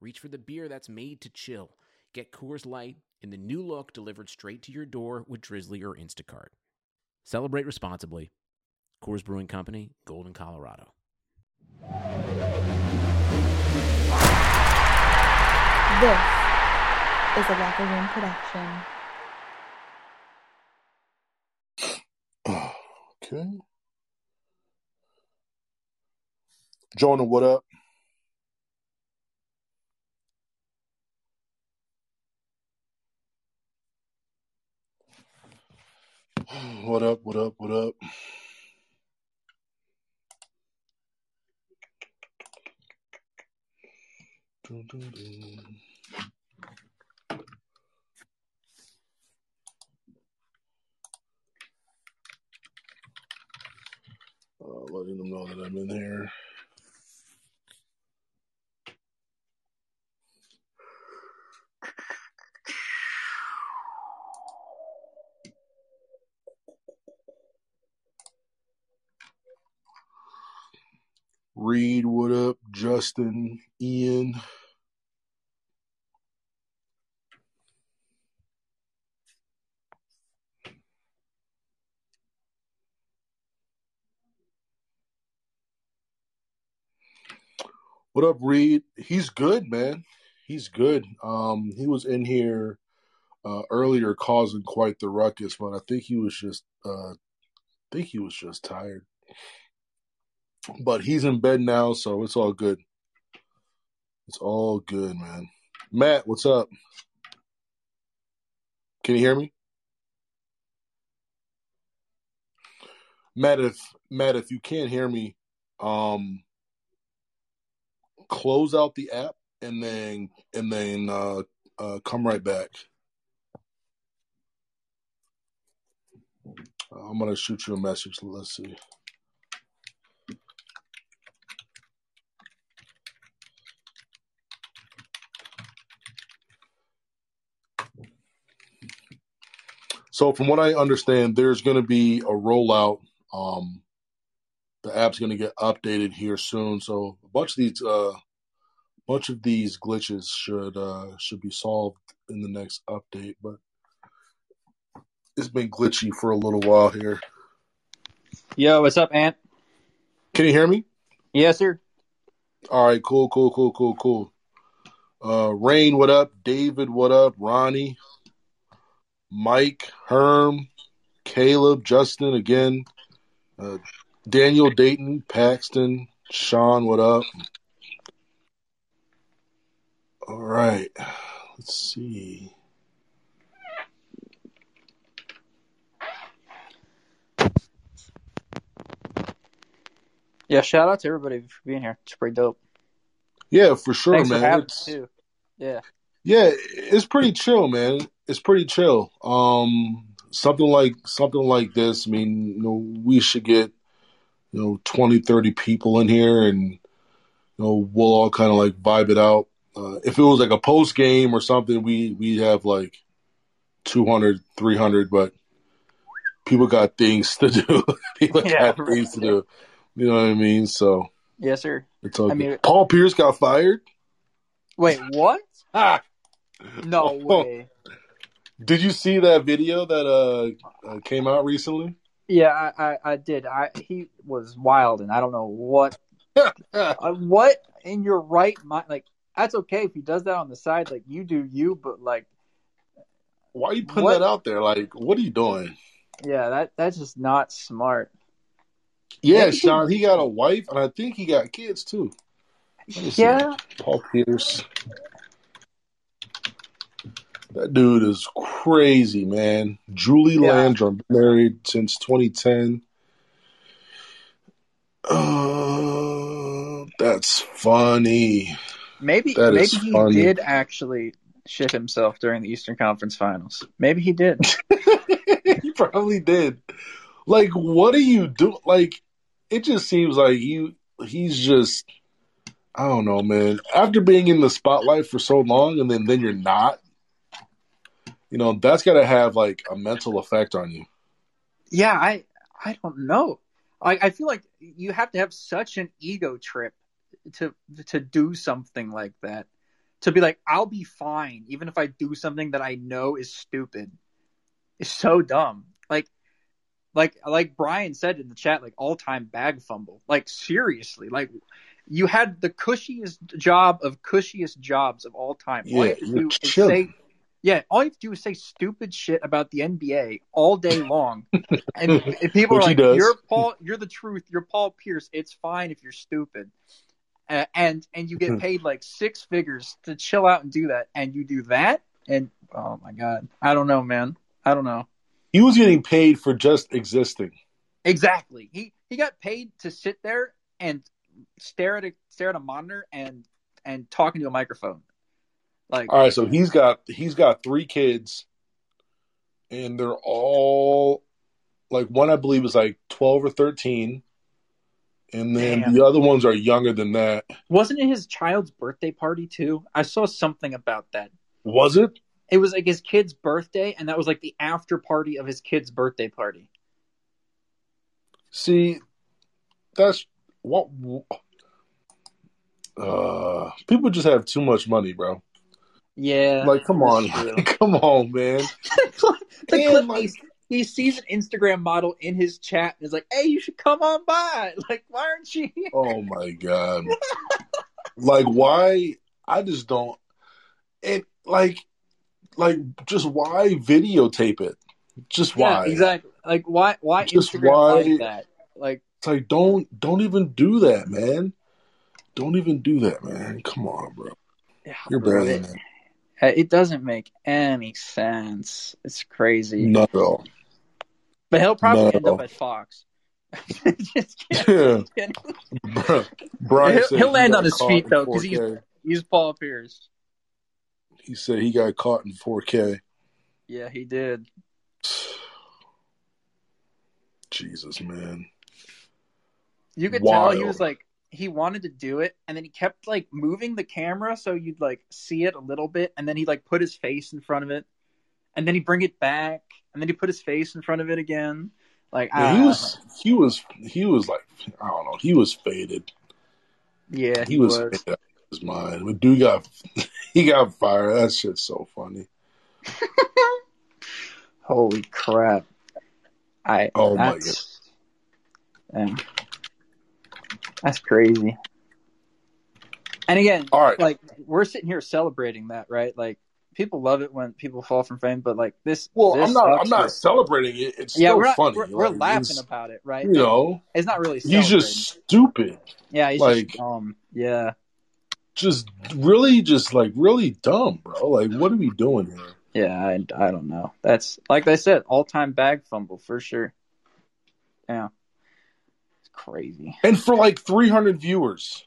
reach for the beer that's made to chill. Get Coors Light in the new look delivered straight to your door with Drizzly or Instacart. Celebrate responsibly. Coors Brewing Company, Golden, Colorado. This is a Locker Room production. Okay. Jonah, what up? What up, what up, what up? Dun, dun, dun. Uh, letting them know that I'm in here. Reed, what up? Justin, Ian. What up, Reed? He's good, man. He's good. Um, he was in here uh, earlier, causing quite the ruckus, but I think he was just, uh, I think he was just tired. But he's in bed now, so it's all good. It's all good, man. Matt, what's up? Can you hear me? Matt, if Matt, if you can't hear me, um, close out the app and then and then uh, uh, come right back. I'm gonna shoot you a message. Let's see. So, from what I understand, there's going to be a rollout. Um, the app's going to get updated here soon. So, a bunch of these, uh, bunch of these glitches should uh, should be solved in the next update. But it's been glitchy for a little while here. Yo, what's up, Ant? Can you hear me? Yes, sir. All right, cool, cool, cool, cool, cool. Uh, Rain, what up? David, what up? Ronnie, Mike, Herm, Caleb, Justin, again. Uh, Daniel, Dayton, Paxton, Sean, what up? All right, let's see. Yeah, shout out to everybody for being here. It's pretty dope. Yeah, for sure, Thanks man. for having It's- too. Yeah. Yeah, it's pretty chill, man. It's pretty chill. Um, something like something like this. I mean, you know, we should get you know 20, 30 people in here, and you know, we'll all kind of like vibe it out. Uh, if it was like a post game or something, we we have like 200, 300, but people got things to do. people Yeah, got things to do. You know what I mean? So Yes, sir. it's all I mean- Paul Pierce got fired. Wait, what? Ah, No way. Did you see that video that uh, uh came out recently? Yeah, I, I, I did. I he was wild, and I don't know what uh, what in your right mind. Like that's okay if he does that on the side. Like you do you, but like Why are you putting What? that out there? Like, what are you doing? yeah, that that's just not smart. Yeah, Yeah. Sean, he got a wife, and I think he got kids too. Yeah, Paul Pierce. That dude is crazy, man. Julie Yeah. Landrum, married since 2010. Uh, that's funny. Maybe That maybe he funny. did actually shit himself during the Eastern Conference Finals. Maybe he did. he probably did. Like, what do you do? Like, it just seems like you. He's just. I don't know, man. After being in the spotlight for so long, and then then you're not. You know that's got to have like a mental effect on you. yeah, I I don't know. Like I feel like you have to have such an ego trip to to do something like that. To be like, I'll be fine, even if I do something that I know is stupid. It's so dumb. Like like like Brian said in the chat, like all time bag fumble. Like seriously, like you had the cushiest job of cushiest jobs of all time. All you Yeah, you're do say yeah, all you have to do is say stupid shit about the NBA all day long, and, people are like. "You're Paul. You're the truth. You're Paul Pierce. It's fine if you're stupid." Uh, and and you get paid like six figures to chill out and do that, and you do that, and oh my god, I don't know, man, I don't know. He was getting paid for just existing. Exactly. He he got paid to sit there and stare at a stare at a monitor and and talk into a microphone. Like All right, so he's got he's got three kids, and they're all like one I believe is like twelve or thirteen, and then Damn. the other ones are younger than that. wasn't it his child's birthday party too? I saw something about that. Was it? It was like his kid's birthday, and that was like the after party of his kid's birthday party. See, that's what. Uh, people just have too much money, bro. Yeah, Like, come on, come on, man. clip, like- he, sees an Instagram model in his chat and is like, "Hey, you should come on by." Like, why aren't you? here? Oh my god! like, why? I just don't. It like, like, just why videotape it? Just why? Yeah, exactly. Like, why? Why Just Instagram why- like that? Like, It's like don't don't even do that, man. Don't even do that, man. Come on, bro. yeah, You're better than it, that. Uh, it doesn't make any sense. It's crazy. Not at all. But he'll probably end up at Fox. Just kidding. Yeah. Just kidding. Brian He'll- he'll he land on his feet, though though, 'cause he's- He's Paul Pierce. He said he got caught in 4K. Yeah, he did. Jesus, man. You could tell he was like he wanted to do it, and then he kept like moving the camera so you'd like see it a little bit, and then he like put his face in front of it, and then he bring it back, and then he put his face in front of it again. Like Yeah, he was he was he was like I don't know. He was faded. yeah, He, was, faded out of his mind. But dude got he got fired. That shit's so funny. Holy crap! I Oh my that's, yeah. That's crazy. And again, All right. like we're sitting here celebrating that, right? Like people love it when people fall from fame, but like this. Well, this I'm not. I'm not celebrating it. It's Yeah, we're not, funny. we're, we're Like, laughing about it, right? You know, it's not really. he's just stupid. yeah, he's like- just um, yeah, Just really just like really dumb, bro. Like what are we doing here? yeah. I, I don't know. That's like I said, all time bag fumble for sure. Yeah, crazy. And for like 300 viewers.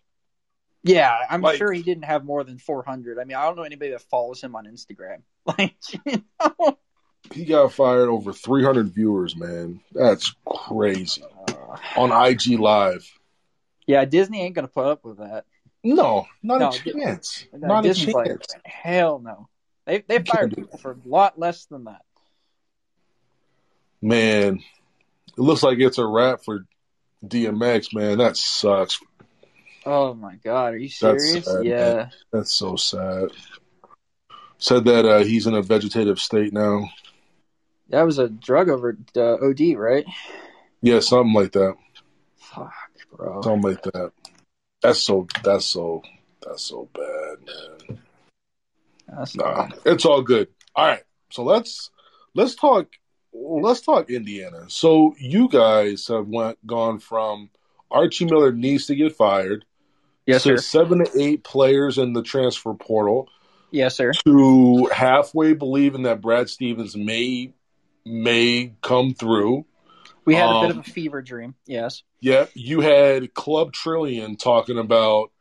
Yeah, I'm Like- sure he didn't have more than 400. I mean, I don't know anybody that follows him on Instagram. Like, you know? He got fired over 300 viewers, man. That's crazy. Uh, On IG Live. yeah, Disney ain't gonna put up with that. No, not No, a chance. No, not a chance. like, hell no. They they fired people for a lot less than that. Man, it looks like it's a wrap for DMX, man. That sucks. Oh my god, are you That's serious? sad, yeah. man. That's so sad. Said that uh, he's in a vegetative state now. That was a drug over uh, OD, right? Yeah, something like that. Fuck, bro. Something like that. That's so. That's so. That's so bad, man. That's Nah, it's all good. All right, so let's let's talk. Let's talk Indiana. So you guys have went gone from Archie Miller needs to get fired yes, to sir. seven to eight players in the transfer portal Yes, sir. to halfway believing that Brad Stevens may may come through. We had a bit Um, of a fever dream. Yes. Yeah, you had Club Trillion talking about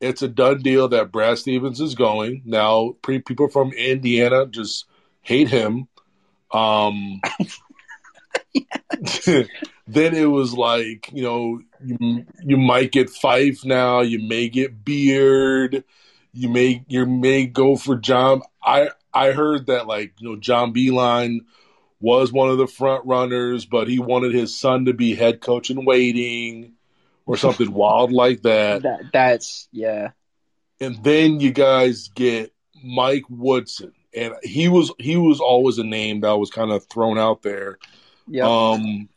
it's a done deal that Brad Stevens is going. Now, pre- people from Indiana just hate him. Um, then it was like, you know, you, you might get Fife now, you may get Beard, you may you may go for John. I I heard that like you know John Beilein was one of the front runners, but he wanted his son to be head coach in waiting or something wild like that. That that's yeah. And then you guys get Mike Woodson, and he was he was always a name that was kind of thrown out there. Yeah. Um,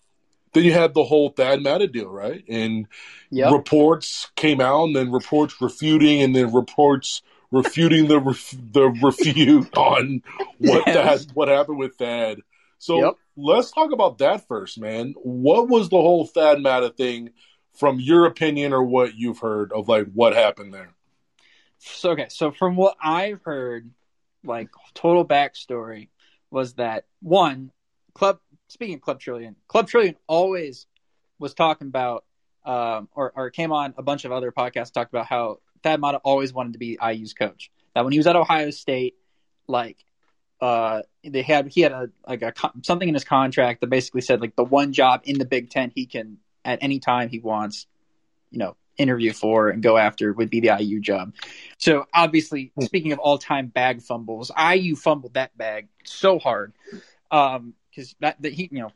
then you had the whole Thad Matta deal, right? And Yep. reports came out, and then reports refuting, and then reports refuting the ref- the refute on what Yes. that what happened with Thad. So Yep. let's talk about that first, man. What was the whole Thad Matta thing, from your opinion or what you've heard of like what happened there? So okay, so from what I've heard, like total backstory was that one club. Speaking of Club Trillion, Club Trillion always was talking about, um, or or came on a bunch of other podcasts talked about how Thad Matta always wanted to be IU's coach. That when he was at Ohio State, like uh, they had he had a like a something in his contract that basically said like the one job in the Big Ten he can at any time he wants, you know, interview for and go after would be the IU job. So obviously, speaking of all time bag fumbles, IU fumbled that bag so hard because that, that he you know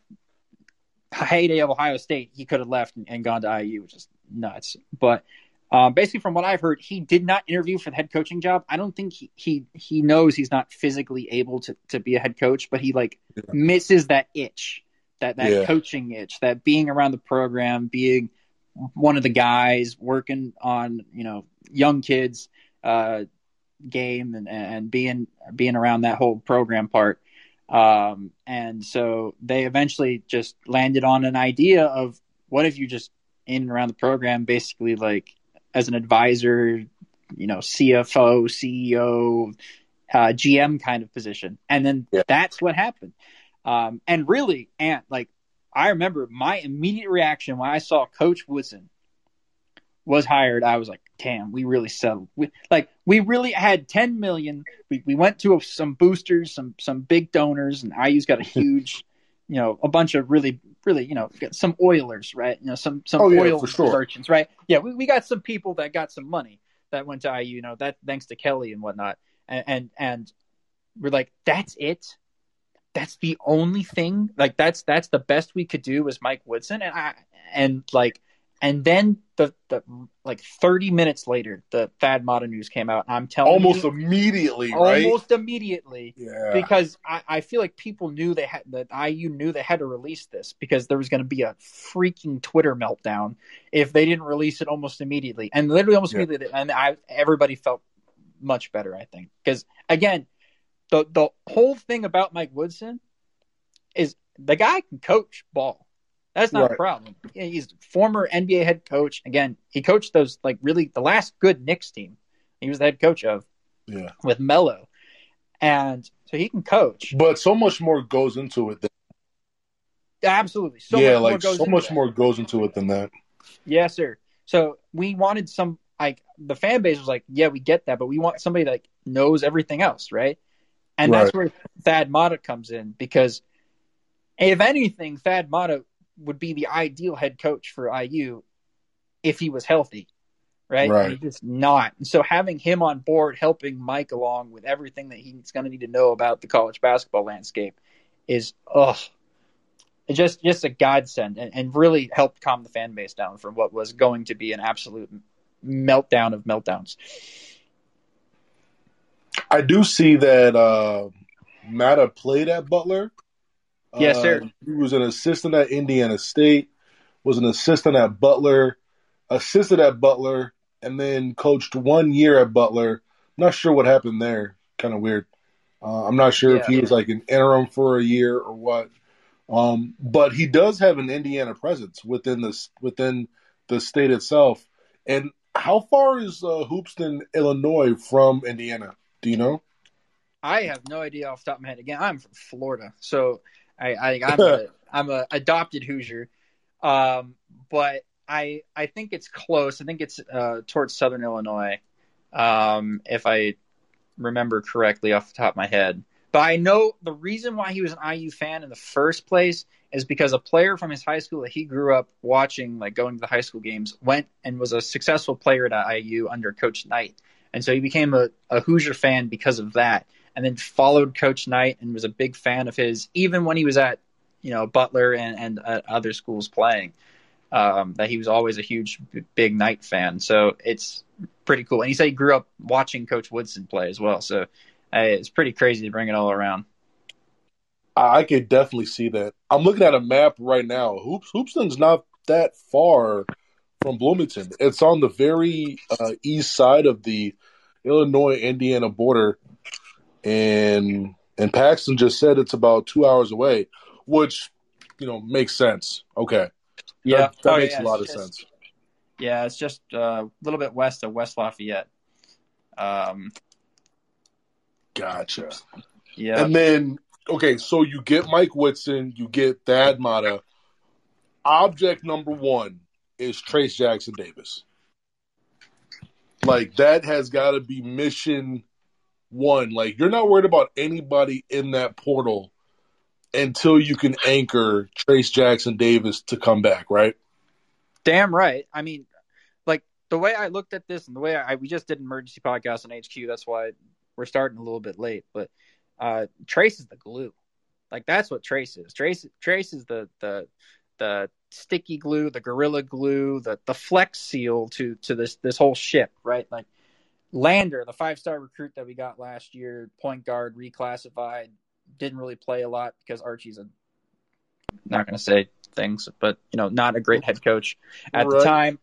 heyday of Ohio State he could have left and, and gone to IU, which is nuts. But um, basically, from what I've heard, he did not interview for the head coaching job. I don't think he he, he knows he's not physically able to, to be a head coach, but he like Yeah. misses that itch, that that Yeah. coaching itch, that being around the program, being one of the guys working on you know young kids uh, game and and being being around that whole program part. Um, and so they eventually just landed on an idea of what if you just in and around the program, basically like as an advisor, you know, CFO, CEO, uh, GM kind of position. And then Yeah. that's what happened. Um, and really, and like, I remember my immediate reaction when I saw Coach Woodson was hired. I was like, damn, we really settled. We, like, we really had 10 million. We, we went to some boosters, some, some big donors, and IU's got a huge, you know, a bunch of really, really, you know, got some oilers, right? You know, some, some Oh, yeah, oil sure. merchants, right? Yeah, we, we got some people that got some money that went to IU, you know, that thanks to Kelly and whatnot. And, and, and we're like, that's it. That's the only thing. Like that's that's the best we could do was Mike Woodson, and I and like and then the the like thirty minutes later, the Thad Matta news came out. I'm telling Almost you, immediately, right? almost immediately yeah. because I, I feel like people knew they had that IU knew they had to release this because there was going to be a freaking Twitter meltdown if they didn't release it almost immediately, and literally almost Yeah. immediately, and I everybody felt much better. I think because again, the the whole thing about Mike Woodson is the guy can coach ball. That's not a problem. He's former NBA head coach. Again, he coached those like really the last good Knicks team. He was the head coach of yeah. with Melo, and so he can coach. But so much more goes into it. Than, Absolutely, so yeah, much more like goes so into much that. more goes into it than that. Yes, sir. So we wanted some like the fan base was like, yeah, we get that, but we want somebody that like, knows everything else, right? And that's where Thad Matta comes in because if anything, Thad Matta would be the ideal head coach for IU if he was healthy, right? Right. He's just not. And so having him on board, helping Mike along with everything that he's going to need to know about the college basketball landscape, is ugh, just just a godsend, and, and really helped calm the fan base down from what was going to be an absolute meltdown of meltdowns. I do see that uh, Matta played at Butler. Yes, Uh, sir. He was an assistant at Indiana State, was an assistant at Butler, assisted at Butler, and then coached one year at Butler. I'm not sure what happened there. Kind of weird. Uh, I'm not sure if Yeah. he was like an interim for a year or what. Um, but he does have an Indiana presence within this within the state itself. And how far is uh, Hoopeston, Illinois, from Indiana? Do you know? I have no idea off the top of my head. Again, I'm from Florida, so I, I I'm a I'm a adopted Hoosier. Um, but I I think it's close. I think it's uh, towards Southern Illinois, um, if I remember correctly off the top of my head. But I know the reason why he was an IU fan in the first place is because a player from his high school that he grew up watching, like going to the high school games, went and was a successful player at IU under Coach Knight. And so he became a, a Hoosier fan because of that. And then followed Coach Knight and was a big fan of his, even when he was at, you know, Butler and, and at other schools playing. Um, that he was always a huge, big Knight fan. So it's pretty cool. And he said he grew up watching Coach Woodson play as well. So uh, it's pretty crazy to bring it all around. I could definitely see that. I'm looking at a map right now. Hoops Hoopeston's not that far from Bloomington. It's on the very uh, east side of the Illinois Indiana border, and and Paxton just said it's about two hours away, which you know makes sense. Okay, Yeah, that, that Oh, makes yeah, a lot of just- sense. Yeah, it's just uh, a little bit west of West Lafayette. Um, Gotcha. yeah, And then okay, so you get Mike Woodson, you get Thad Matta. Object number one is Trace Jackson Davis. Like that has got to be mission one. Like you're not worried about anybody in that portal until you can anchor Trace Jackson Davis to come back, right? damn right. I mean, like the way I looked at this and the way I we just did an emergency podcast on HQ. That's why we're starting a little bit late. But uh, Trace is the glue. Like that's what Trace is. Trace Trace is the the the sticky glue, the gorilla glue, the the flex seal to to this this whole ship, right? Like Lander, the five star recruit that we got last year, point guard, reclassified, didn't really play a lot because Archie's a not going to say things, but you know, not a great head coach at the time.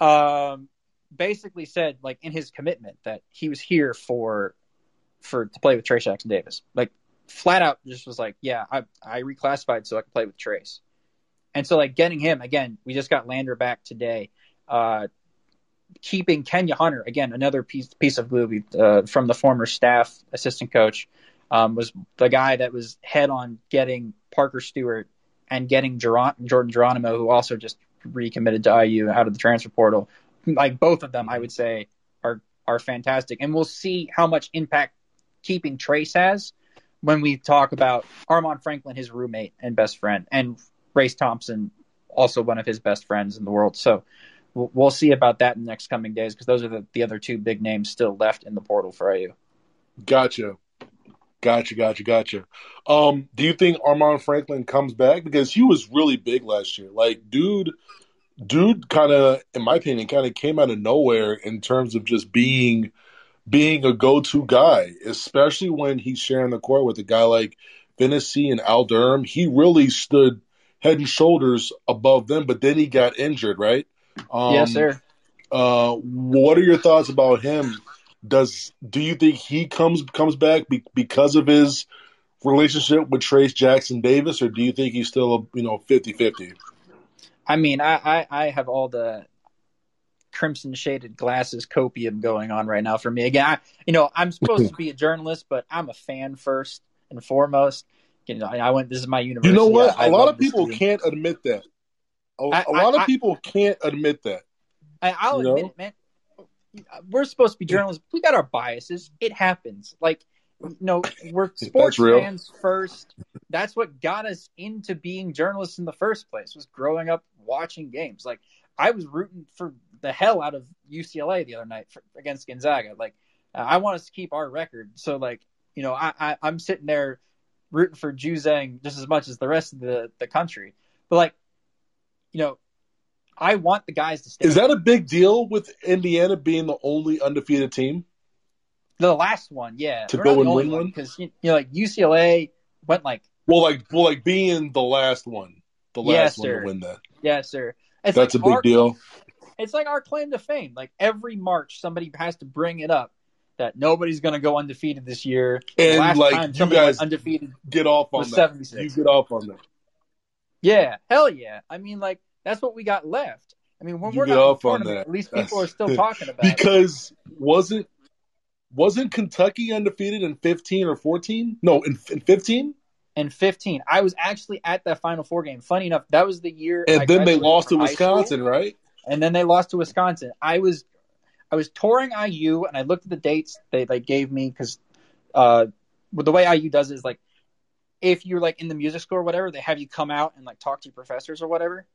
Um, basically said like in his commitment that he was here for for to play with Trace Jackson Davis. Like flat out just was like, yeah, I I reclassified so I can play with Trace. And so like getting him again, we just got Lander back today. Uh, keeping Kenya Hunter again, another piece piece of glue uh, from the former staff assistant coach um, was the guy that was head on getting Parker Stewart and getting Geron- Jordan Geronimo, who also just recommitted to IU out of the transfer portal. Like both of them, I would say are are fantastic, and we'll see how much impact keeping Trace has when we talk about Armaan Franklin, his roommate and best friend, and Race Thompson, also one of his best friends in the world. So we'll, we'll see about that in the next coming days because those are the, the other two big names still left in the portal for IU. Gotcha. Gotcha, gotcha, gotcha. Um, do you think Armaan Franklin comes back? Because he was really big last year. Like, dude, dude kind of, in my opinion, kind of came out of nowhere in terms of just being being a go-to guy, especially when he's sharing the court with a guy like Finney and Al Durham. He really stood head and shoulders above them, but then he got injured, right? Um, yes, sir. uh, what are your thoughts about him? Does do you think he comes comes back be, because of his relationship with Trace Jackson Davis, or do you think he's still a you know 50-50? I mean, I, I, I have all the crimson shaded glasses copium going on right now for me. Again, I, you know, I'm supposed to be a journalist, but I'm a fan first and foremost. You know, I went. This is my university. You know what? I- I A lot of people can't admit that. A, I- a lot I- of people can't admit that. I, I'll You admit it, man. We're supposed to be journalists. We got our biases. It happens. Like, you know, we're sports fans first. That's what got us into being journalists in the first place. Was growing up watching games. Like, I was rooting for the hell out of UCLA the other night for, against Gonzaga. Like, I want us to keep our record. So, like, you know, I, I I'm sitting there rooting for Juzang just as much as the rest of the the country. But like, you know, I want the guys to stay. Is that a big deal with Indiana being the only undefeated team? The last one, yeah. To We're go and win one because you know, like UCLA went like, Well, like well, like being the last one, the Yes, last one sir. to win that. yes, sir. It's That's like a big our, deal. It's like our claim to fame. Like every March, somebody has to bring it up that nobody's going to go undefeated this year. And, last like, time you guys- undefeated Get off on that. seventy You get off on that. Yeah, hell yeah. I mean, like that's what we got left. I mean, when You we're get not in off on that. at least people are still talking about it. because wasn't wasn't Kentucky undefeated in fifteen or fourteen? No, in, in fifteen. and 15. I was actually at that Final Four game. Funny enough, that was the year. And I then they lost to high school, Wisconsin, right? and then they lost to Wisconsin. I was, I was touring IU, and I looked at the dates they they gave me because, uh, the way IU does it is like, if you're like in the music school or whatever, they have you come out and like talk to your professors or whatever.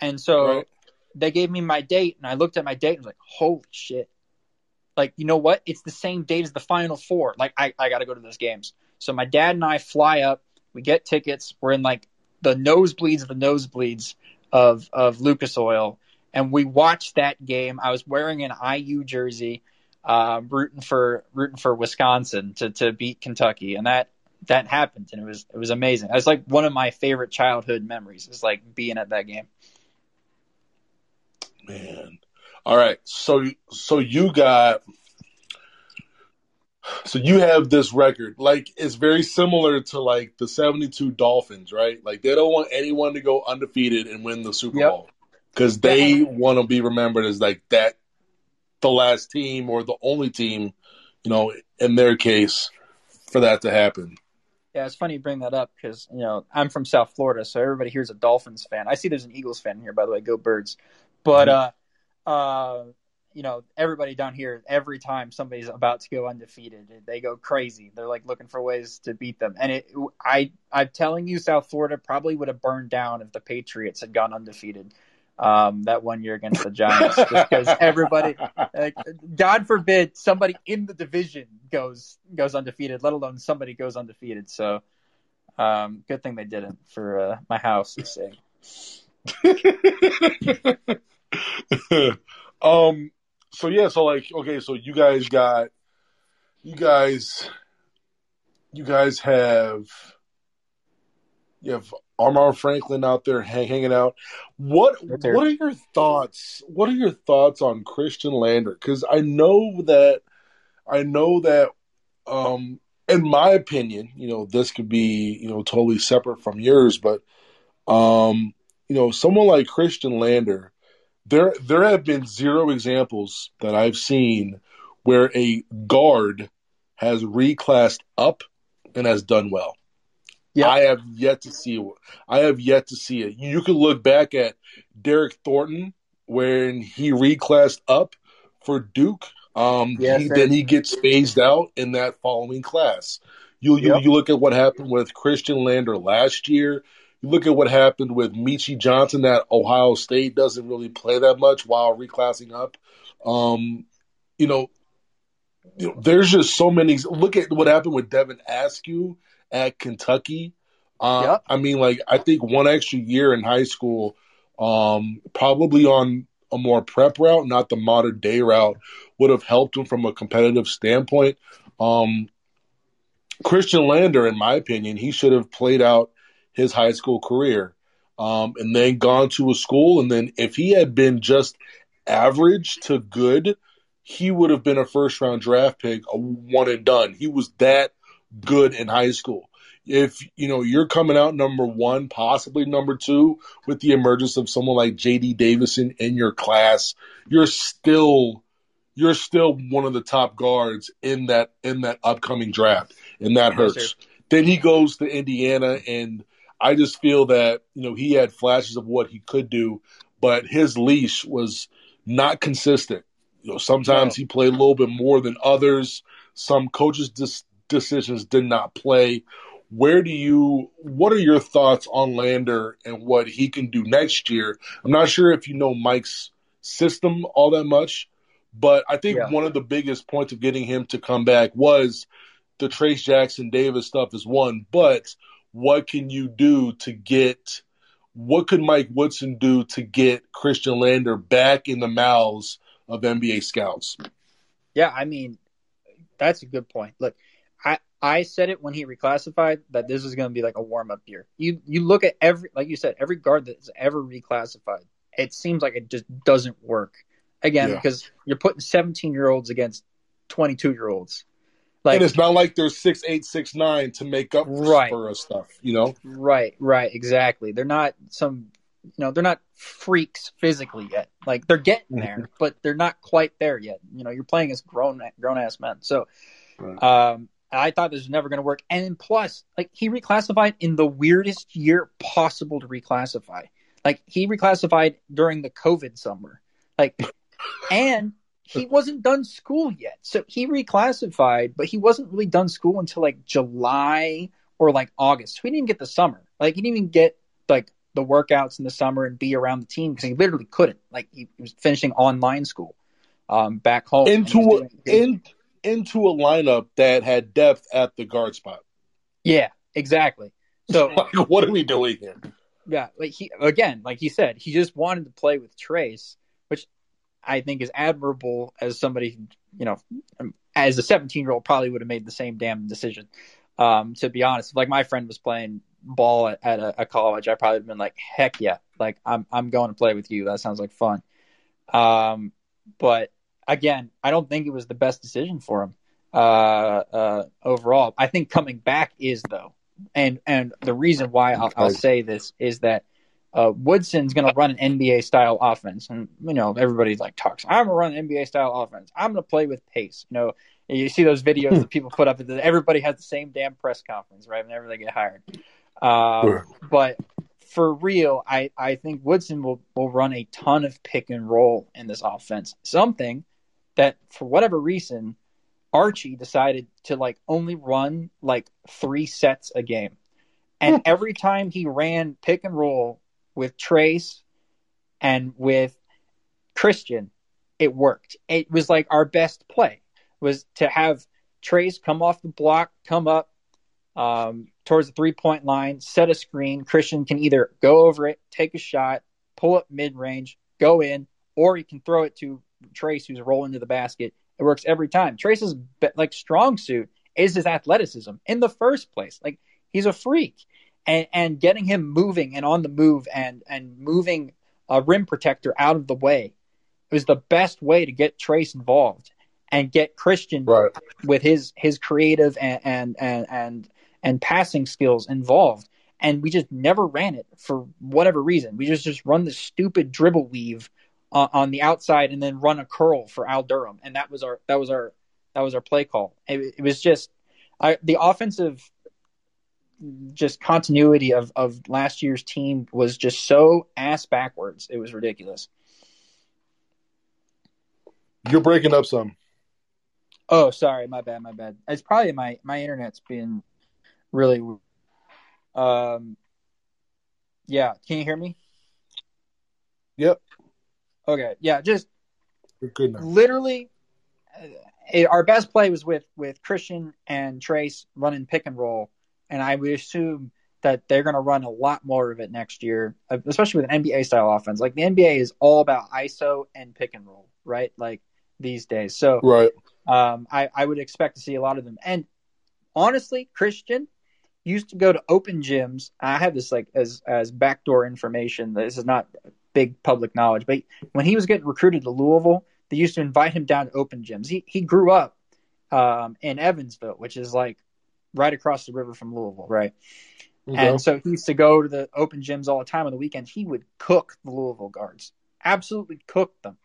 And so Right. they gave me my date, and I looked at my date and was like, holy shit. Like, you know what? It's the same date as the final four. Like, I, I got to go to those games. So my dad and I fly up. We get tickets. We're in like the nosebleeds of the nosebleeds of, of Lucas Oil. And we watched that game. I was wearing an IU jersey, uh, rooting for rooting for Wisconsin to, to beat Kentucky, and that that happened, and it was it was amazing. It was like one of my favorite childhood memories. Is like being at that game. Man. All right. So so you got so you have this record. Like it's very similar to like the 72 Dolphins, right? Like they don't want anyone to go undefeated and win the Super Yep. Bowl cuz they want to be remembered as like that the last team or the only team, you know, in their case for that to happen. Yeah, it's funny you bring that up because you know I'm from South Florida, so everybody here's a Dolphins fan. I see there's an Eagles fan here, by the way. Go Birds! But uh, uh, you know everybody down here, every time somebody's about to go undefeated, they go crazy. They're like looking for ways to beat them. And it, I, I'm telling you, South Florida probably would have burned down if the Patriots had gone undefeated. Um, that one year against the Giants, because everybody, like, God forbid, somebody in the division goes goes undefeated, let alone somebody goes undefeated. So, um, good thing they didn't for uh, my house's sake. um so yeah so like okay so you guys got you guys you guys have you have Armaan Franklin out there hang, hanging out. What Right what are your thoughts what are your thoughts on Christian Lander? Cuz I know that I know that um in my opinion you know this could be you know totally separate from yours but um you know someone like Christian Lander there there have been zero examples that I've seen where a guard has reclassed up and has done well. Yep. I have yet to see I have yet to see it. You can look back at Derryck Thornton when he reclassed up for Duke. Um, Yes, he, then he gets phased out in that following class. You you, Yep. you look at what happened with Christian Lander last year. You look at what happened with Meechie Johnson at Ohio State doesn't really play that much while reclassing up. Um, you know, you know, there's just so many. Look at what happened with Devin Askew at Kentucky. Uh, Yep. I mean, like I think one extra year in high school, um, probably on a more prep route, not the modern day route, would have helped him from a competitive standpoint. Um, Christian Lander, in my opinion, he should have played out his high school career um, and then gone to a school. And then if he had been just average to good, he would have been a first round draft pick, a one and done. He was that good in high school. If you know you're coming out number one, possibly number two, with the emergence of someone like J.D. Davison in your class, you're still you're still one of the top guards in that in that upcoming draft, and that hurts. sir. then he goes to Indiana, and I just feel that you know he had flashes of what he could do, but his leash was not consistent. You know, sometimes he played a little bit more than others. Some coaches' dis- decisions did not play. Where do you? What are your thoughts on Lander and what he can do next year? I'm not sure if you know Mike's system all that much, but I think Yeah. one of the biggest points of getting him to come back was the Trace Jackson Davis stuff is one, but what can you do to get what could Mike Woodson do to get Christian Lander back in the mouths of NBA scouts? Yeah, I mean, that's a good point. Look, I said it when he reclassified that this is going to be like a warm up year. You you look at every like you said every guard that's ever reclassified, it seems like it just doesn't work. Again, Yeah. because you're putting 17 year olds against 22 year olds. Like and it's not like they're six eight, six nine to make up for Right. Spurs stuff, you know? Right, right, exactly. They're not some, you know, they're not freaks physically yet. Like they're getting there, but they're not quite there yet. You know, you're playing as grown grown ass men. So, Right. um, I thought this was never going to work. And plus, like he reclassified in the weirdest year possible to reclassify. Like he reclassified during the COVID summer. Like, and he wasn't done school yet. So he reclassified, but he wasn't really done school until like July or like August. So he didn't get the summer. Like he didn't even get like the workouts in the summer and be around the team because he literally couldn't. Like he, was finishing online school um, back home. into a, in, into a lineup that had depth at the guard spot. yeah, exactly. So Like, what are we doing here? yeah, like he again, like he said, he just wanted to play with Trace, which I think is admirable as somebody, you know, as a 17 year old probably would have made the same damn decision. Um, to be honest, like my friend was playing ball at, at a, a college, I probably would have been like, heck yeah, like I'm I'm going to play with you. That sounds like fun. Um, but again, I don't think it was the best decision for him uh, uh, overall. I think coming back is though, and and the reason why I'll, I'll say this is that uh, Woodson's going to run an NBA style offense, and you know everybody like talks. I'm going to run an NBA style offense. I'm going to play with pace. You know, you see those videos that people put up. Everybody has the same damn press conference, right? Whenever they get hired. Um, Sure. But for real, I, I think Woodson will, will run a ton of pick and roll in this offense. Something that, for whatever reason, Archie decided to like only run like three sets a game. And every time he ran pick and roll with Trace and with Christian, it worked. It was like our best play was to have Trace come off the block, come up um, towards the three point line, set a screen. Christian can either go over it, take a shot, pull up mid range, go in, or he can throw it to Trace, who's rolling to the basket. It works every time. Trace's like strong suit is his athleticism in the first place. Like he's a freak, and and getting him moving and on the move and and moving a rim protector out of the way was the best way to get Trace involved and get Christian Right. with his his creative and and and and, and passing skills involved. And we just never ran it for whatever reason. We just just run the stupid dribble weave uh, on the outside and then run a curl for Al Durham, and that was our that was our that was our play call. It, it was just I, the offensive just continuity of of last year's team was just so ass backwards. It was ridiculous. You're breaking up some. Oh, sorry, my bad, my bad. It's probably my my internet's been really. Um. Yeah, can you hear me? Yep. Okay, yeah, just literally, uh, it, our best play was with with Christian and Trace running pick and roll, and I would assume that they're going to run a lot more of it next year, uh, especially with an NBA style offense. Like the NBA is all about ISO and pick and roll, right? Like these days. So Right. um, I, I would expect to see a lot of them. And honestly, Christian used to go to open gyms. I have this like as as backdoor information. This is not big public knowledge, but when he was getting recruited to Louisville, they used to invite him down to open gyms. He he grew up um, in Evansville, which is like right across the river from Louisville, right? Okay. And so he used to go to the open gyms all the time on the weekends. He would cook the Louisville guards, absolutely cook them.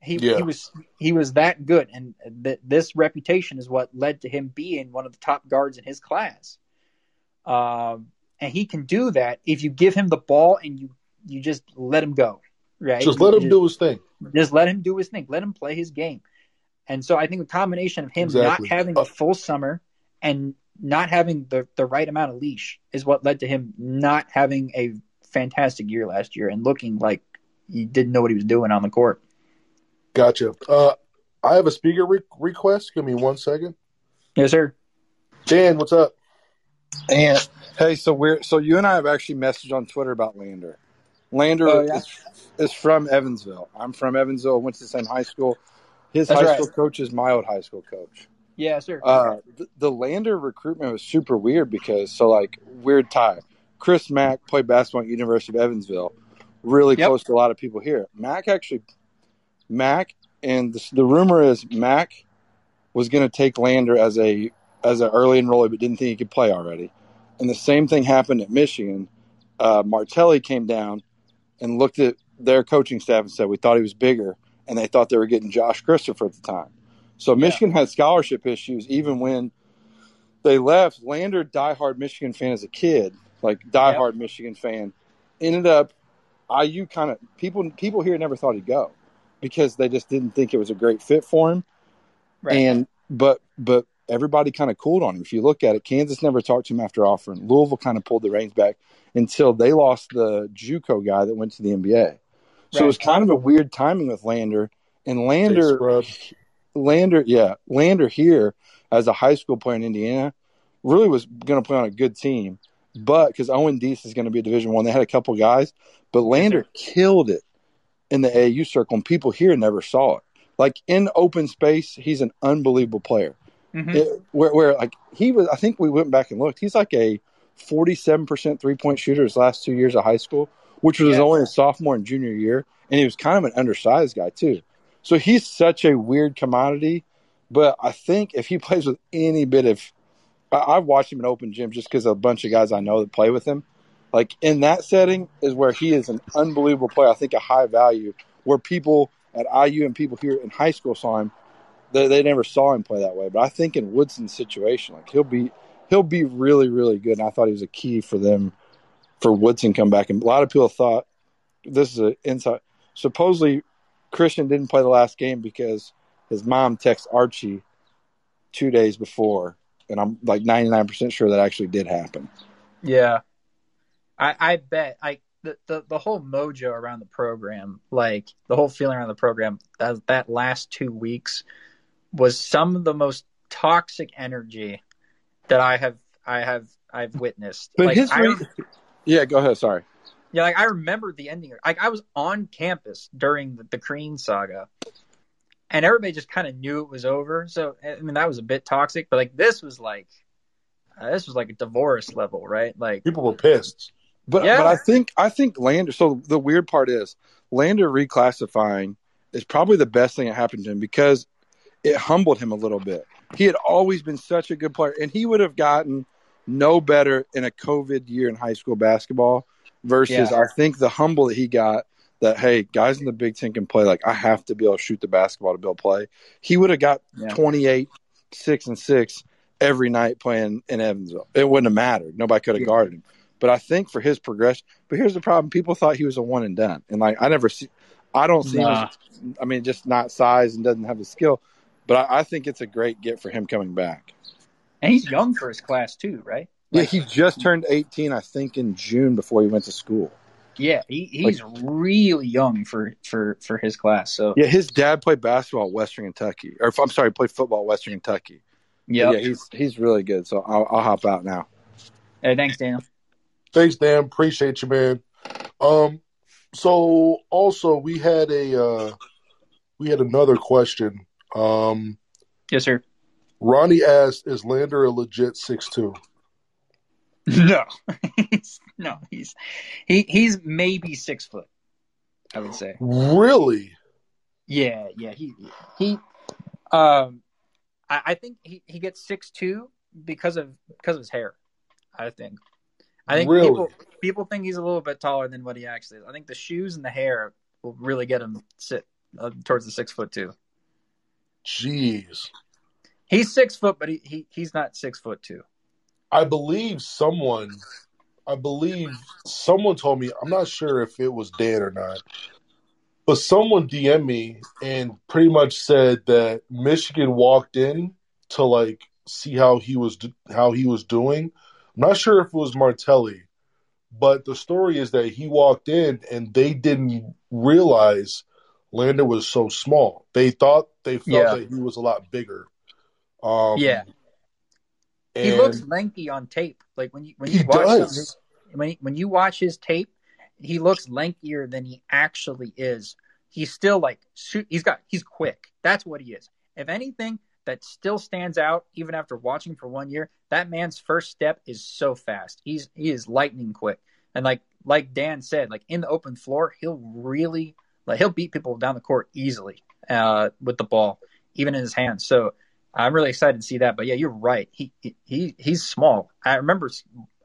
He, Yeah. he was he was that good, and th- this reputation is what led to him being one of the top guards in his class. Um, and he can do that if you give him the ball and you you just let him go, right? Just let him just- do his thing. just let him do his thing. Let him play his game. And so I think the combination of him Exactly. not having a full summer and not having the, the right amount of leash is what led to him not having a fantastic year last year and looking like he didn't know what he was doing on the court. Gotcha. Uh, I have a speaker re- request. Give me one second. Yes, sir. Dan, what's up? And hey, so we're so you and I have actually messaged on Twitter about Lander. Lander Oh, yeah? is, is from Evansville. I'm from Evansville. Went to the same high school. His That's high right. school coach is my old high school coach. Yeah, sir. Uh, the, the Lander recruitment was super weird because so like weird tie. Chris Mack played basketball at University of Evansville, really Yep. close to a lot of people here. Mack actually, Mack, and the, the rumor is Mack was going to take Lander as a as an early enrollee, but didn't think he could play already. And the same thing happened at Michigan. Uh, Martelli came down and looked at their coaching staff and said, "We thought he was bigger," and they thought they were getting Josh Christopher at the time. So Michigan had scholarship issues even when they left. Lander, diehard Michigan fan as a kid, like diehard Michigan fan, ended up IU kind of people people here never thought he'd go because they just didn't think it was a great fit for him. Right. And but but everybody kind of cooled on him. If you look at it, Kansas never talked to him after offering. Louisville kind of pulled the reins back until they lost the JUCO guy that went to the NBA. So it was kind of a weird timing with Lander. And Lander. Lander, yeah, Lander here as a high school player in Indiana really was going to play on a good team, but because Owen Deese is going to be a Division One, they had a couple guys, but Lander killed it in the AAU circle, and people here never saw it. Like in open space, he's an unbelievable player. Mhm. It- where, where like he was, I think we went back and looked. He's like a forty-seven percent three-point shooter his last two years of high school, which was Yeah. only a sophomore and junior year, and he was kind of an undersized guy too. So he's such a weird commodity. But I think if he plays with any bit of, I, I've watched him in open gyms just because a bunch of guys I know that play with him. Like in that setting is where he is an unbelievable player. I think a high value where people at IU and people here in high school saw him. They, they never saw him play that way. But I think in Woodson's situation, like he'll be he'll be really really good. And I thought he was a key for them for Woodson come back. And a lot of people thought this is an inside. Supposedly Khristian didn't play the last game because his mom texted Archie two days before, and I'm like 99% sure that actually did happen. Yeah, I I bet I the, the the whole mojo around the program, like the whole feeling around the program, that that last two weeks was some of the most toxic energy that I have I have I've witnessed. But like, his I, yeah, go ahead. Sorry. yeah, like I remember the ending. Like I was on campus during the, the Crean saga, and everybody just kind of knew it was over. So I mean that was a bit toxic, but like this was like uh, this was like a divorce level, right? Like People were pissed. But Yeah. but I think I think Lander. So the weird part is Lander reclassifying is probably the best thing that happened to him because it humbled him a little bit. He had always been such a good player, and he would have gotten no better in a COVID year in high school basketball versus Yeah. I think the humble that he got that hey guys in the Big Ten can play like I have to be able to shoot the basketball to be able to play. He would have got Yeah. twenty eight, six and six every night playing in Evansville. It wouldn't have mattered. Nobody could have Yeah. guarded him. But I think for his progression, but here's the problem: people thought he was a one and done, and like I never see, I don't see him. As, I mean, just not size and doesn't have the skill. But I, I think it's a great get for him coming back. And he's young for his class too, right? Yeah, he just turned 18, I think, in June before he went to school. yeah, he, he's really young for for for his class. So Yeah, his dad played basketball at Western Kentucky, or I'm sorry, played football at Western Kentucky. But yeah. yeah, he's he's really good. So I'll, I'll hop out now. Hey, thanks, Daniel. Thanks, Dan. Appreciate you, man. Um, so also we had a uh, we had another question. Um, Yes, sir. Ronnie asked, "Is Lander a legit six two? No, he's, no, he's he he's maybe six foot. I would say. Really? Yeah, yeah. He he. Um, I, I think he he gets six two because of because of his hair. I think. I think Really? people people think he's a little bit taller than what he actually is. I think the shoes and the hair will really get him sit uh, towards the six foot two. Jeez. He's six foot, but he, he he's not six foot two. I believe someone, I believe someone told me, I'm not sure if it was Dan or not, but someone DM'd me and pretty much said that Michigan walked in to like see how he was how he was doing. I'm not sure if it was Martelli, but the story is that he walked in and they didn't realize Lander was so small. They thought they felt Yeah. that he was a lot bigger. Um, Yeah. He looks lanky on tape. Like when you when you watch some- when he, when you watch his tape, he looks lankier than he actually is. He's still like. He's got he's quick. That's what he is. If anything that still stands out, even after watching for one year, that man's first step is so fast. He's he is lightning quick. And like like Dan said, like in the open floor, he'll really like he'll beat people down the court easily uh, with the ball, even in his hands. So I'm really excited to see that. But yeah, you're right. He he he's small. I remember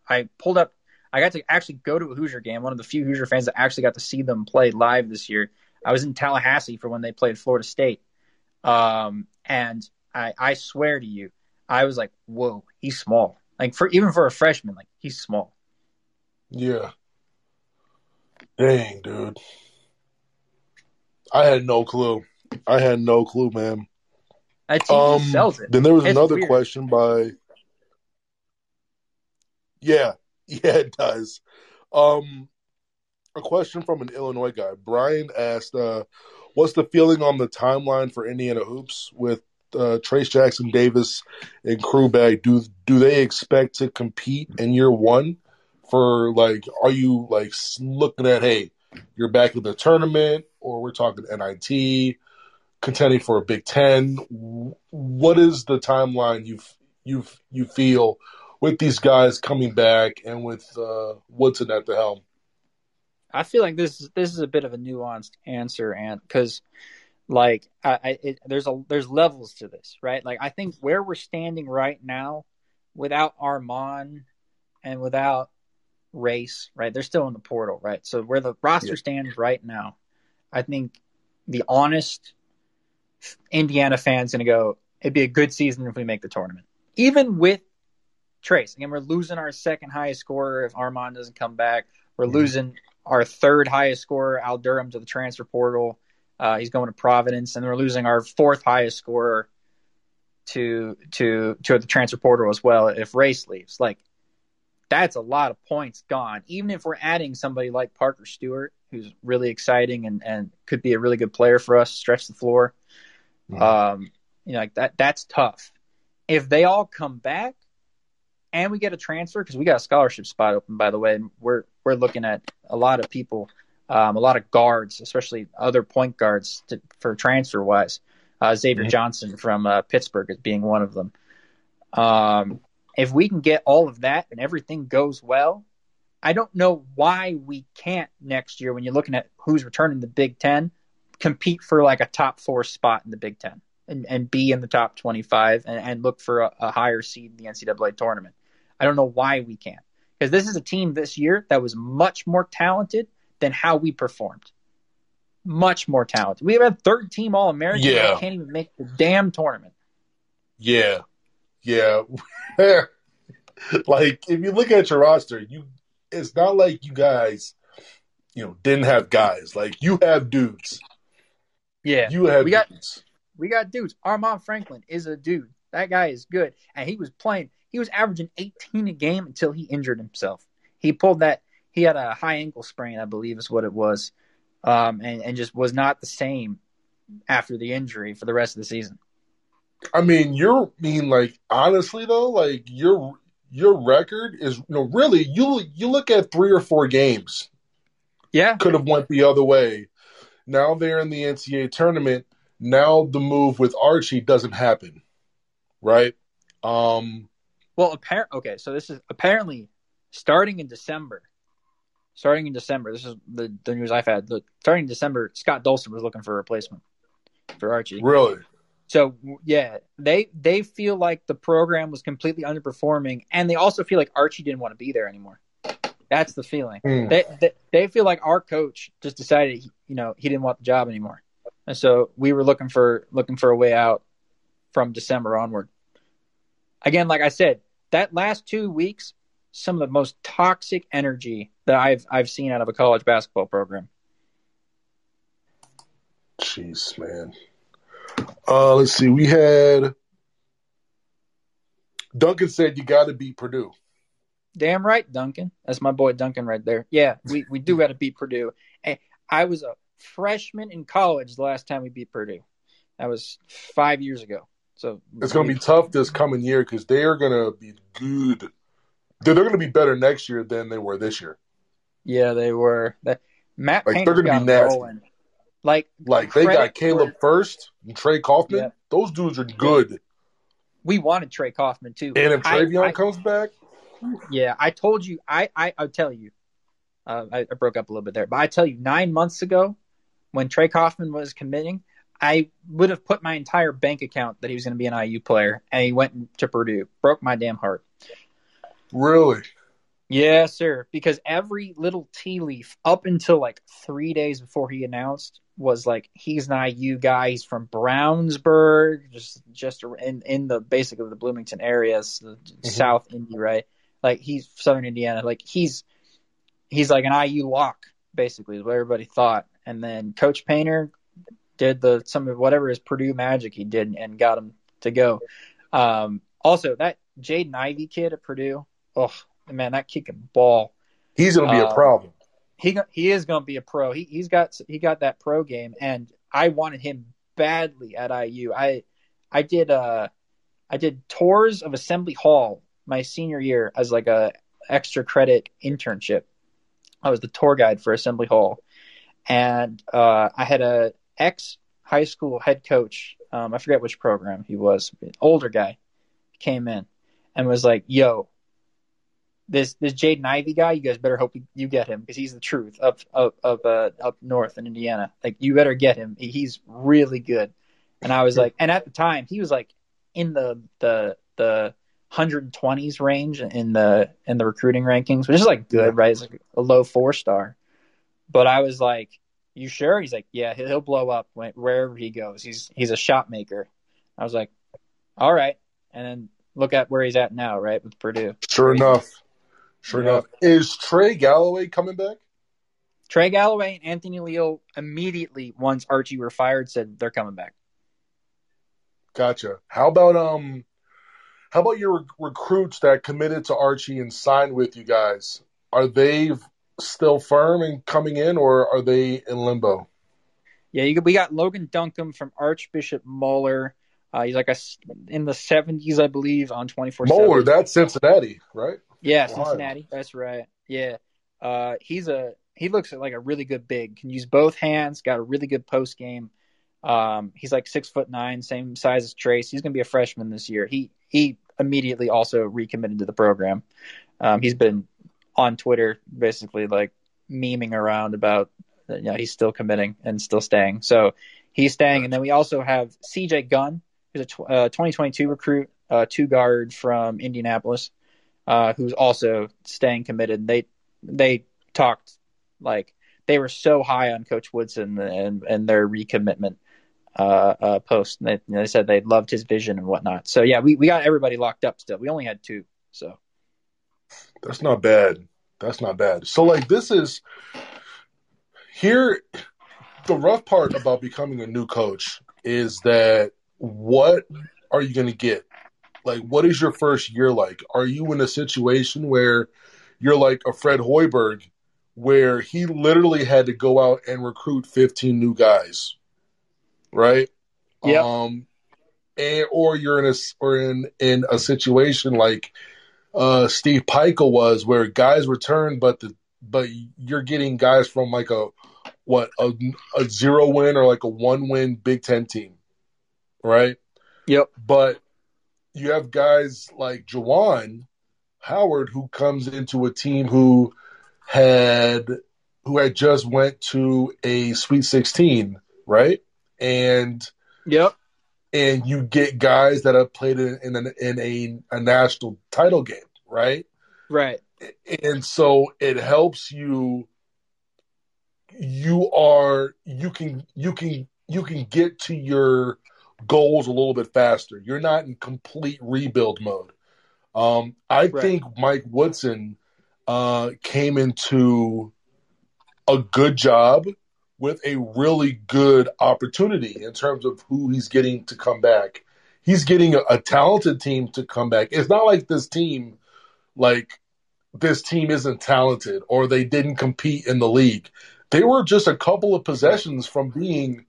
I pulled up. I got to actually go to a Hoosier game. One of the few Hoosier fans that actually got to see them play live this year. I was in Tallahassee for when they played Florida State, um, and I, I swear to you, I was like, whoa, he's small. Like for even for a freshman, like he's small. Yeah. Dang, dude. I had no clue. I had no clue, man. That Um, sells it. then there was It's another weird. question by. Yeah, yeah, it does. Um, a question from an Illinois guy. Brian asked, uh, "What's the feeling on the timeline for Indiana hoops with uh, Trace Jackson Davis and crew bag? Do do they expect to compete in year one? For like, are you like looking at hey, you're back in the tournament, or we're talking NIT?" contending for a Big Ten. What is the timeline you you you feel with these guys coming back and with uh, Woodson at the helm? I feel like this is this is a bit of a nuanced answer, and because like I, I it, there's a there's levels to this, right? Like I think where we're standing right now, without Armaan and without Race, right? They're still in the portal, right? So where the roster Yeah. stands right now, I think the honest Indiana fans gonna go. It'd be a good season if we make the tournament, even with Trace. Again, we're losing our second highest scorer if Armaan doesn't come back. We're losing our third highest scorer, Al Durham, to the transfer portal. Uh, he's going to Providence, and we're losing our fourth highest scorer to to to the transfer portal as well. If Race leaves, like that's a lot of points gone. Even if we're adding somebody like Parker Stewart, who's really exciting and and could be a really good player for us, stretch the floor. Mhm. Um, you know, like that that's tough. If they all come back and we get a transfer because we got a scholarship spot open by the way, and we're we're looking at a lot of people, um, a lot of guards, especially other point guards to, for transfer wise. Uh, Xavier. Johnson from uh, Pittsburgh is being one of them. Um, if we can get all of that and everything goes well, I don't know why we can't next year when you're looking at who's returning the Big Ten, compete for like a top four spot in the Big Ten and, and be in the top 25 and, and look for a, a higher seed in the NCAA tournament. I don't know why we can't. Because this is a team this year that was much more talented than how we performed. Much more talented. We have a third team All American Yeah. that can't even make the damn tournament. Yeah, yeah. like if you look at your roster, you it's not like you guys, you know, didn't have guys. Like you have dudes. Yeah. You have We got- dudes. We got dudes. Armaan Franklin is a dude. That guy is good. And he was playing, he was averaging 18 a game until he injured himself. He pulled that, he had a high ankle sprain, I believe is what it was, um, and, and just was not the same after the injury for the rest of the season. I mean, you're I mean like honestly though, like your your record is you know really you you look at three or four games Yeah. could have went the other way. Now they're in the NCAA tournament. Now the move with Archie doesn't happen, right? Um, Well, apparent. Okay, so this is apparently starting in December. Starting in December, this is the, the news I've had. Look, starting in December, Scott Dolson was looking for a replacement for Archie. really, So yeah, they they feel like the program was completely underperforming, and they also feel like Archie didn't want to be there anymore. That's the feeling. Hmm. They, they they feel like our coach just decided, he, you know, he didn't want the job anymore, and so we were looking for looking for a way out from December onward. Again, like I said, that last two weeks, some of the most toxic energy that I've I've seen out of a college basketball program. jeez, man. Uh, let's see. We had Duncan said you got to beat Purdue. Damn right, Duncan. That's my boy Duncan right there. Yeah, we, we do got to beat Purdue. Hey, I was a freshman in college the last time we beat Purdue. That was five years ago. So It's going to be tough this coming year because they are going to be good. They're, they're going to be better next year than they were this year. yeah, they were. That Matt Like, Painter got be nasty. rolling. Like Like they got Caleb for- First and Trey Kaufman. Yeah. Those dudes are good. we wanted Trey Kaufman too. And if I- Travion I- comes back, Yeah, I told you. I I I'll tell you. Uh, I, I broke up a little bit there, but I tell you, nine months ago, when Trey Kaufman was committing, I would have put my entire bank account that he was going to be an IU player, and he went to Purdue. Broke my damn heart. really, Yes, sir. Because every little tea leaf up until like three days before he announced was like he's an IU guy. He's from Brownsburg, just just in in the basically the Bloomington area, the South Indy, right? Like he's Southern Indiana. Like he's he's like an IU lock, basically, is what everybody thought. And then Coach Painter did the some of whatever his Purdue magic he did and got him to go. Um, also, that Jaden Ivey kid at Purdue, oh man, that can ball. He's going to be Uh, a problem. He he is going to be a pro. He he's got he got that pro game, and I wanted him badly at IU. I I did uh I did tours of Assembly Hall my senior year as like a extra credit internship. I was the tour guide for Assembly Hall, and uh, I had a ex high school head coach. Um, I forget which program he was. Older guy came in and was like, "Yo, this this Jaden Ivey guy, you guys better hope you, get him because he's the truth up up up uh, up north in Indiana. Like you better get him. He's really good." And I was like, and at the time he was like in the the the 120s range in the in the recruiting rankings, which is like good, right? It's like a low four star. But I was like, "You sure?" He's like, "Yeah, he'll, he'll blow up wherever he goes. He's he's a shot maker." I was like, "All right." And then look at where he's at now, right, with Purdue. Sure enough. Sure Yeah. enough. Is Trey Galloway coming back? Trey Galloway and Anthony Leal immediately, once Archie were fired, said they're coming back. Gotcha. How about um how about your rec- recruits that committed to Archie and signed with you guys? Are they still firm and coming in or are they in limbo? Yeah, you, we got Logan Duncombe from Archbishop Moeller. Uh, he's like a in the seventies, I believe, on twenty four. Moeller, that's Cincinnati, right? Yeah. Cincinnati. That's right. Yeah, uh, he's a he looks like a really good big. Can use both hands. Got a really good post game. Um, he's like six foot nine, same size as Trace. He's gonna be a freshman this year. He he immediately also recommitted to the program. Um, he's been on Twitter basically like memeing around about you know he's still committing and still staying. So he's staying, and then we also have C.J. Gunn, who's a tw- uh, 2022 recruit, uh, two guard from Indianapolis uh, who's also staying committed. They they talked like they were so high on Coach Woodson and and their recommitment uh, uh, post. And they, you know, they said they loved his vision and whatnot. So yeah, we, we got everybody locked up still. We only had two. So That's not bad. That's not bad. So like this is here the rough part about becoming a new coach is that what are you going to get? Like what is your first year like? Are you in a situation where you're like a Fred Hoiberg where he literally had to go out and recruit 15 new guys, right? Yep. Um, and, or you're in a or in in a situation like uh, Steve Pikiell was, where guys return, but the but you're getting guys from like a what a, a zero win or like a one win Big Ten team, right? Yep. But you have guys like Juwan Howard who comes into a team who had who had just went to a Sweet 16, right? And yep, and you get guys that have played in, in, an, in a, a national title game, right? right, And so it helps you. You are you can you can you can get to your goals a little bit faster. You're not in complete rebuild mode. Um, I Right. think Mike Woodson uh, came into a good job with a really good opportunity in terms of who he's getting to come back. He's getting a, a talented team to come back. It's not like this team, like this team isn't talented or they didn't compete in the league. They were just a couple of possessions from being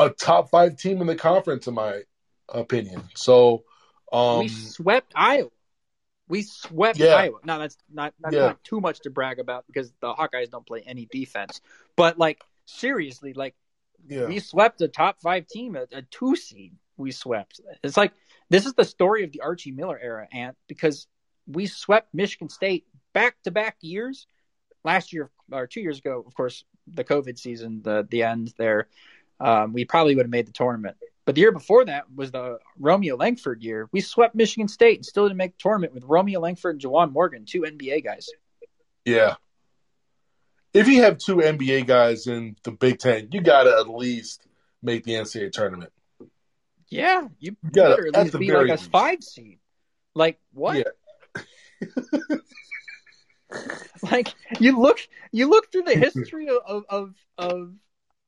a top five team in the conference, in my opinion. So, um, we swept Iowa. We swept Yeah. Iowa. Now that's not that's Yeah. not too much to brag about because the Hawkeyes don't play any defense. But like seriously, like yeah, we swept a top five team, a, a two seed. We swept. It's like this is the story of the Archie Miller era, Ant, because we swept Michigan State back to back years. Last year or two years ago, of course, the COVID season, the the end there, um, we probably would have made the tournament. But the year before that was the Romeo Langford year. We swept Michigan State and still didn't make the tournament with Romeo Langford and Juwan Morgan, two NBA guys. yeah. if you have two NBA guys in the Big Ten, you got to at least make the NCAA tournament. Yeah, you gotta- better at least be like a least. five seed. Like what? Yeah. Like you look, you look through the history of of of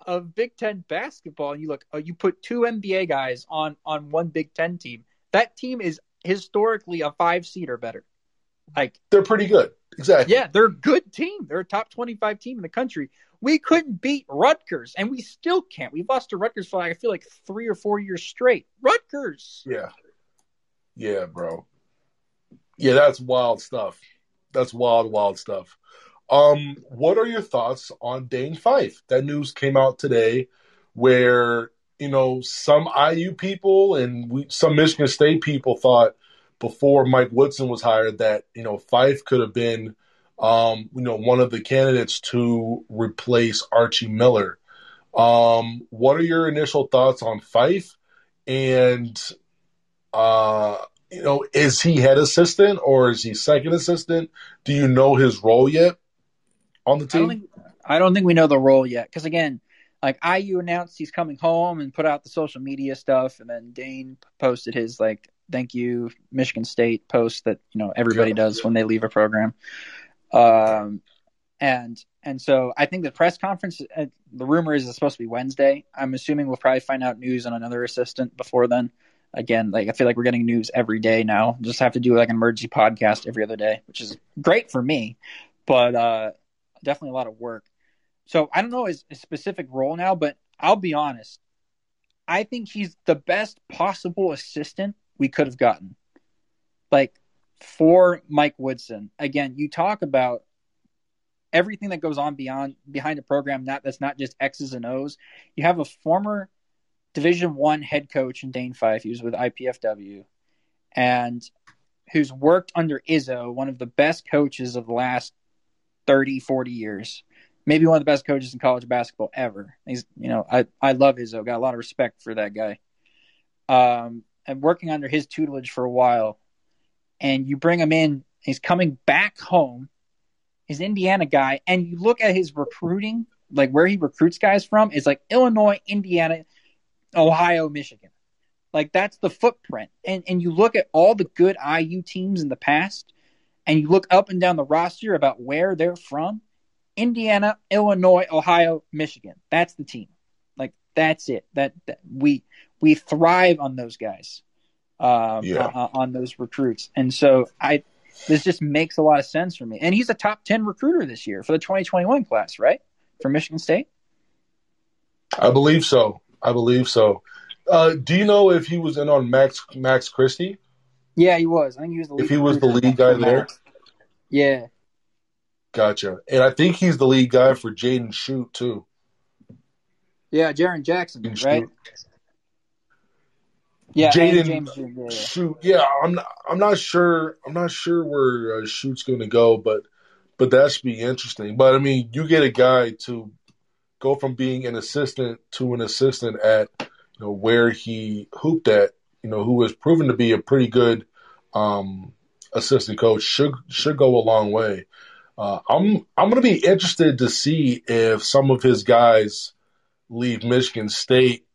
of Big Ten basketball, and you look, oh, you put two NBA guys on on one Big Ten team. That team is historically a five seed or better. Like, They're pretty good. Exactly. yeah, they're a good team. They're a top twenty five team in the country. We couldn't beat Rutgers, and we still can't. We've lost to Rutgers for like, I feel like three or four years straight. Rutgers. Yeah. Yeah, bro. Yeah, that's wild stuff. That's wild, wild stuff. Um, what are your thoughts on Dane Fife? That news came out today where, you know, some IU people and we, some Michigan State people thought before Mike Woodson was hired that, you know, Fife could have been um, you know, one of the candidates to replace Archie Miller. Um, what are your initial thoughts on Fife? And uh, you know, is he head assistant or is he second assistant? Do you know his role yet on the I don't team? think I don't think we know the role yet because again, like IU announced he's coming home and put out the social media stuff, and then Dane posted his like thank you Michigan State post that you know everybody Yeah. does when they leave a program. Um, and and so I think the press conference, uh, the rumor is it's supposed to be Wednesday. I'm assuming we'll probably find out news on another assistant before then. Again, like I feel like we're getting news every day now. Just have to do like an emergency podcast every other day, which is great for me, but uh, definitely a lot of work. So I don't know his, his specific role now, but I'll be honest. I think he's the best possible assistant we could have gotten. Like for Mike Woodson. Again, you talk about everything that goes on beyond behind a program not that's not just X's and O's. You have a former Division One head coach in Dane Fife. Was with IPFW, and who's worked under Izzo, one of the best coaches of the last 30, 40 years. Maybe one of the best coaches in college basketball ever. He's, you know, I, I love Izzo. Got a lot of respect for that guy. Um, and working under his tutelage for a while, and you bring him in. He's coming back home. He's an Indiana guy, and you look at his recruiting, like where he recruits guys from, is like Illinois, Indiana, Ohio, Michigan. Like that's the footprint. And and you look at all the good IU teams in the past, and you look up and down the roster about where they're from. Indiana, Illinois, Ohio, Michigan. That's the team. Like that's it. That, that we we thrive on those guys. Um, Yeah. on, on those recruits. And so I this just makes a lot of sense for me. And he's a top 10 recruiter this year for the 2021 class, right? For Michigan State? I believe so. I believe so. Uh, do you know if he was in on Max Max Christie? Yeah, he was. I think he was the lead If he was the lead guy there? Yeah. Gotcha. And I think he's the lead guy for Jaden Schutt too. Yeah, Jaren Jackson, Jaden right? Yeah, Jaden James Yeah, yeah. Schutt, yeah, I'm not, I'm not sure. I'm not sure where uh, Schutt's going to go, but but that should be interesting. But I mean, you get a guy to go from being an assistant to an assistant at you know where he hooped at, you know, who has proven to be a pretty good um, assistant coach should should go a long way. Uh, I'm I'm going to be interested to see if some of his guys leave Michigan State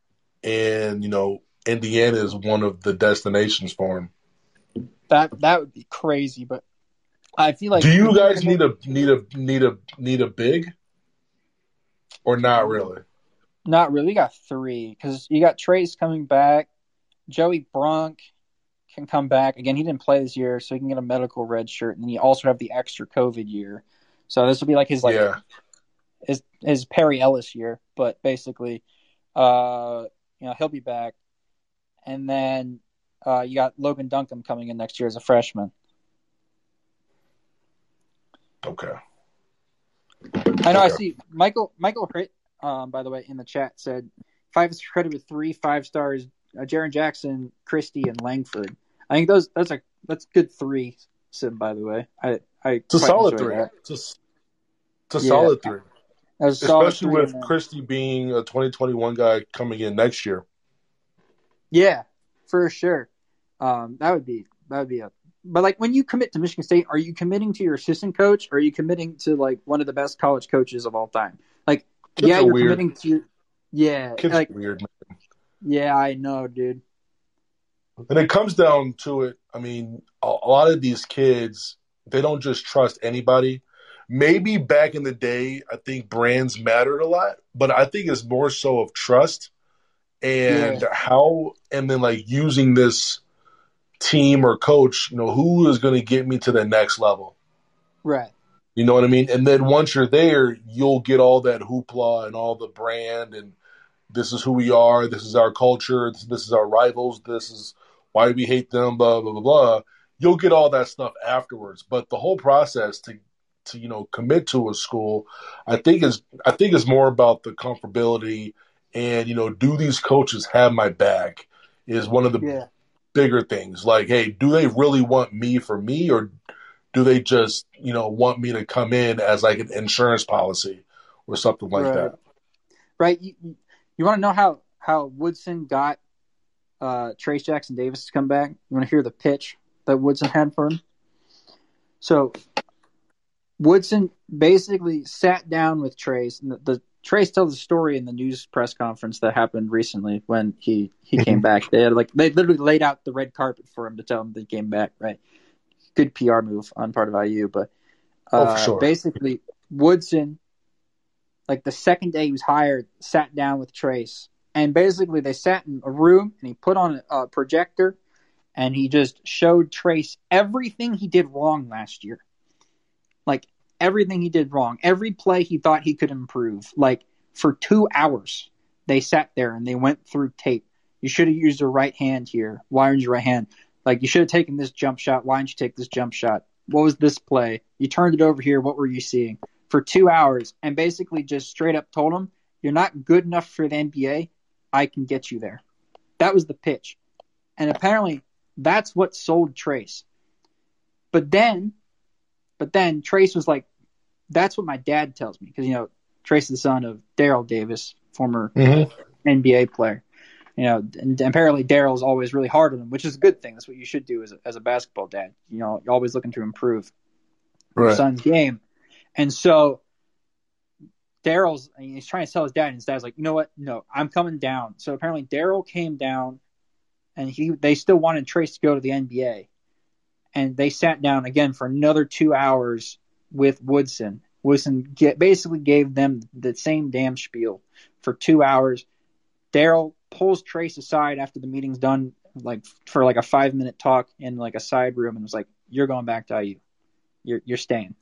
and you know Indiana is one of the destinations for him. That that would be crazy, but I feel like Do you guys need a need a need a need a big or not really? Not really. We got three because you got Trace coming back. Joey Brunk can come back again. He didn't play this year, so he can get a medical red shirt, and then you also have the extra COVID year. So this will be like his like yeah, his his Perry Ellis year, but basically, uh, you know, he'll be back. And then uh, you got Logan Duncan coming in next year as a freshman. okay. I know. I see. Michael Michael Hrit, um, by the way, in the chat said Fife is credited with three five stars: uh, Jaren Jackson, Christie, and Langford. I think those that's a that's good three. Sim, by the way, I I It's a solid three. that. It's a, it's a Yeah. solid three, especially with. Christie being a 2021 guy coming in next year. Yeah, for sure. Um, that would be that would be a but like when you commit to Michigan State, are you committing to your assistant coach or are you committing to like one of the best college coaches of all time? Like, Kids yeah, you're weird. committing to. Yeah, Kids like are weird, man. Yeah, I know, dude. And it comes down to it. I mean, a, a lot of these kids, they don't just trust anybody. Maybe back in the day, I think brands mattered a lot, but I think it's more so of trust and how, and then like using this team or coach, you know, who is going to get me to the next level. Right. You know what I mean? And then once you're there, you'll get all that hoopla and all the brand and this is who we are, this is our culture, this, this is our rivals, this is why we hate them, blah blah blah blah. You'll get all that stuff afterwards. But the whole process to to you know commit to a school, I think is I think is more about the comfortability and you know do these coaches have my back is one of the Yeah. bigger things. Like, hey, do they really want me for me, or do they just, you know, want me to come in as like an insurance policy or something like right. that? Right. You, you want to know how how Woodson got uh, Trace Jackson Davis to come back? You want to hear the pitch that Woodson had for him? So Woodson basically sat down with Trace, and the, the Trace tells the story in the news press conference that happened recently when he he came back. They had like they literally laid out the red carpet for him to tell him that he came back. Right, good PR move on part of IU, but Oh, uh, for sure. basically Woodson, like the second day he was hired, sat down with Trace, and basically they sat in a room and he put on a, projector, and he just showed Trace everything he did wrong last year, like everything he did wrong, every play he thought he could improve. Like for two hours, they sat there and they went through tape. You should have used your right hand here. Why aren't you right hand? Like you should have taken this jump shot. Why didn't you take this jump shot? What was this play? You turned it over here. What were you seeing? For two hours and basically just straight up told him, You're not good enough for the NBA. I can get you there. That was the pitch. And apparently that's what sold Trace. But then, but then Trace was like, That's what my dad tells me. Because, you know, Trace is the son of Daryl Davis, former Mm-hmm. NBA player. You know, and apparently Daryl's always really hard on him, which is a good thing. That's what you should do as a, as a basketball dad. You know, you're always looking to improve your son's game. And so Daryl's he's trying to tell his dad, and his dad's like, you know what? No, I'm coming down. So apparently Daryl came down, and he they still wanted Trace to go to the NBA, and they sat down again for another two hours with Woodson. Woodson get, basically gave them the same damn spiel for two hours. Daryl pulls Trace aside after the meeting's done, like for like a five minute talk in like a side room, and was like, "You're going back to IU. You're you're staying,"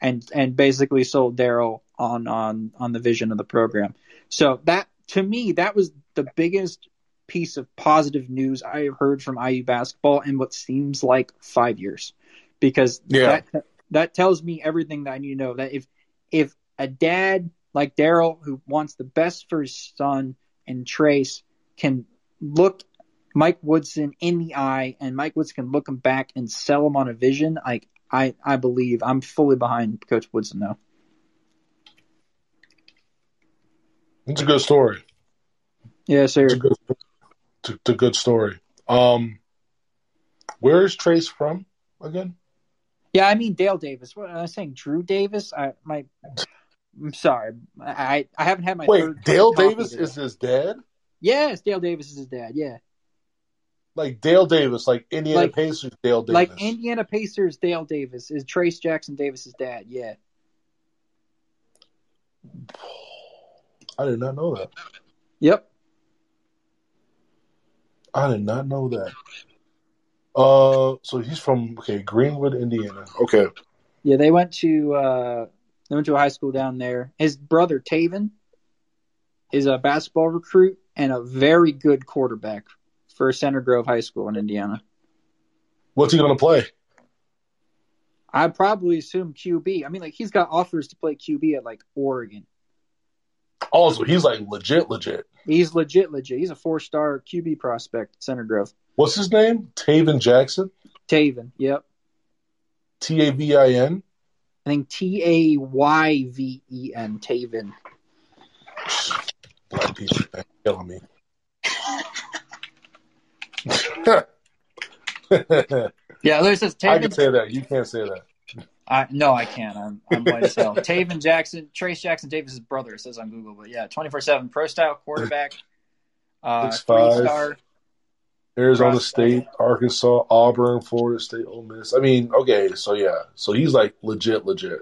and and basically sold Daryl on on on the vision of the program. So that to me, that was the biggest piece of positive news I have heard from IU basketball in what seems like five years, because Yeah. that that tells me everything that I need to know. That if if a dad like Daryl who wants the best for his son and Trace can look Mike Woodson in the eye and Mike Woodson can look him back and sell him on a vision, like I, I believe I'm fully behind Coach Woodson now. It's a good story. Yeah, sir. It's a good, it's a, good story. Um, where is Trace from again? Yeah, I mean Dale Davis. What am I saying? Drew Davis? I my I'm sorry. I I haven't had my Wait, Dale Davis today. is his dad? Yes, Dale Davis is his dad, yeah. Like Dale Davis, like Indiana Like- Pacers Dale Davis. Like Indiana Pacers Dale Davis is Trace Jackson Davis's dad, yeah. I did not know that. Yep. I did not know that. Uh, so he's from okay Greenwood, Indiana. Okay, Yeah, they went to uh they went to a high school down there. His brother Tayven is a basketball recruit and a very good quarterback for Center Grove High School in Indiana. what's he gonna play? I'd probably assume QB. I mean, like he's got offers to play QB at like Oregon. Oh, also, he's like legit, legit. He's legit, legit. He's a four-star QB prospect at Center Grove. What's his name? Tayven Jackson. Tayven. Yep. T A V I N. I think T A Y V E N. Tayven. Black people killing me. Yeah, Lewis says Tayven. I can say that. You can't say that. I, no, I can't. I'm, I'm white as hell. Tayven Jackson, Trace Jackson Davis' brother, it says on Google. But yeah, 24 7 pro style quarterback. Uh, Six three five. star. Arizona. State, Arkansas, Auburn, Florida State, Ole Miss. I mean, okay, so yeah, so he's like legit, legit.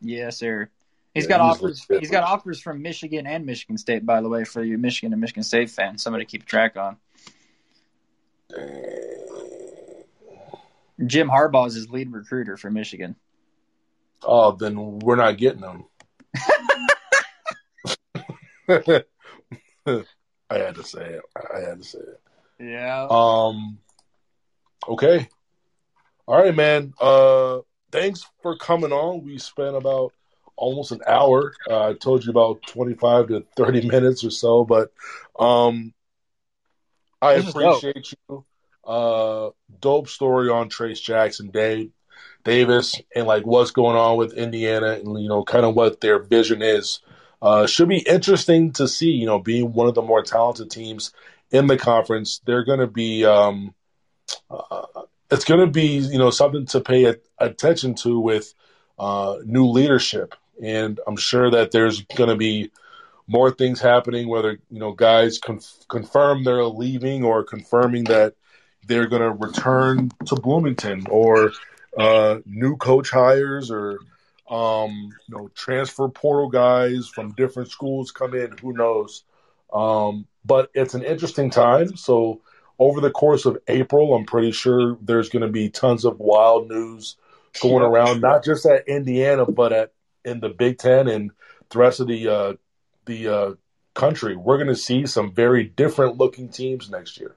Yes, sir. He's Yeah, got he's offers. legit. He's got offers from Michigan and Michigan State, by the way, for you Michigan and Michigan State fans. Somebody to keep track on. Jim Harbaugh is his lead recruiter for Michigan. Oh, then we're not getting them. I had to say it. I had to say it. Yeah. Um. Okay. All right, man. Uh, thanks for coming on. We spent about almost an hour. Uh, I told you about twenty-five to thirty minutes or so, but um, I This appreciate you. Uh, dope story on Trace Jackson, Dave Davis, and like what's going on with Indiana, and you know, kind of what their vision is. Uh, should be interesting to see. You know, being one of the more talented teams in the conference, they're going to be. Um, uh, it's going to be you know something to pay a- attention to with uh, new leadership, and I'm sure that there's going to be more things happening. Whether you know guys conf- confirm they're leaving or confirming that they're going to return to Bloomington, or uh, new coach hires, or um, you know transfer portal guys from different schools come in. Who knows? Um, but it's an interesting time. So over the course of April, I'm pretty sure there's going to be tons of wild news going around, not just at Indiana, but at in the Big Ten and the rest of the uh, the uh, country. We're going to see some very different looking teams next year.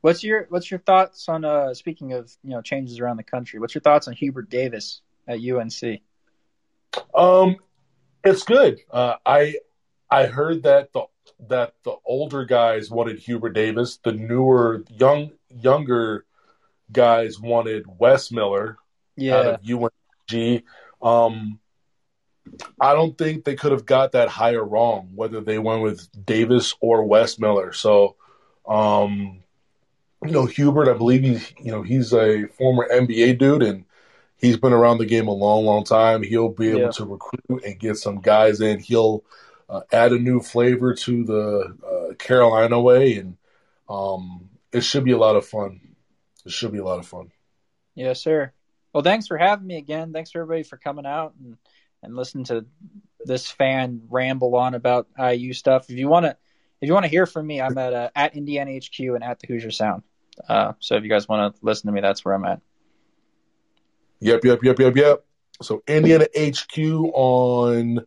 What's your What's your thoughts on uh speaking of you know changes around the country? What's your thoughts on Hubert Davis at UNC? Um, it's good. Uh, I I heard that the that the older guys wanted Hubert Davis, the newer young younger guys wanted Wes Miller. out Yeah, of UNG. Um, I don't think they could have got that hire wrong, whether they went with Davis or Wes Miller. So, um, you know, Hubert, I believe he's, you know, he's a former NBA dude and he's been around the game a long, long time. He'll be able Yeah. to recruit and get some guys in. He'll uh, add a new flavor to the uh, Carolina way, and um, it should be a lot of fun. It should be a lot of fun. yes, sir. Well, thanks for having me again. Thanks for everybody for coming out and and listen to this fan ramble on about IU stuff. If you want to, if you want to hear from me, I'm at uh, at Indiana HQ and at the Hoosier Sound. Uh, so if you guys want to listen to me, that's where I'm at. Yep, yep, yep, yep, yep. So Indiana HQ on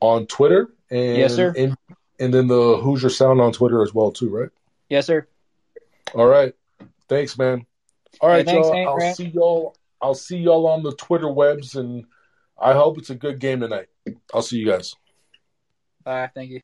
on Twitter and Yes, sir. And, and then the Hoosier Sound on Twitter as well too, right? Yes, sir. All right. Thanks, man. All right, Hey, thanks, y'all. Hank I'll Grant. see y'all. I'll see y'all on the Twitter webs, and I hope it's a good game tonight. I'll see you guys. Bye. Thank you.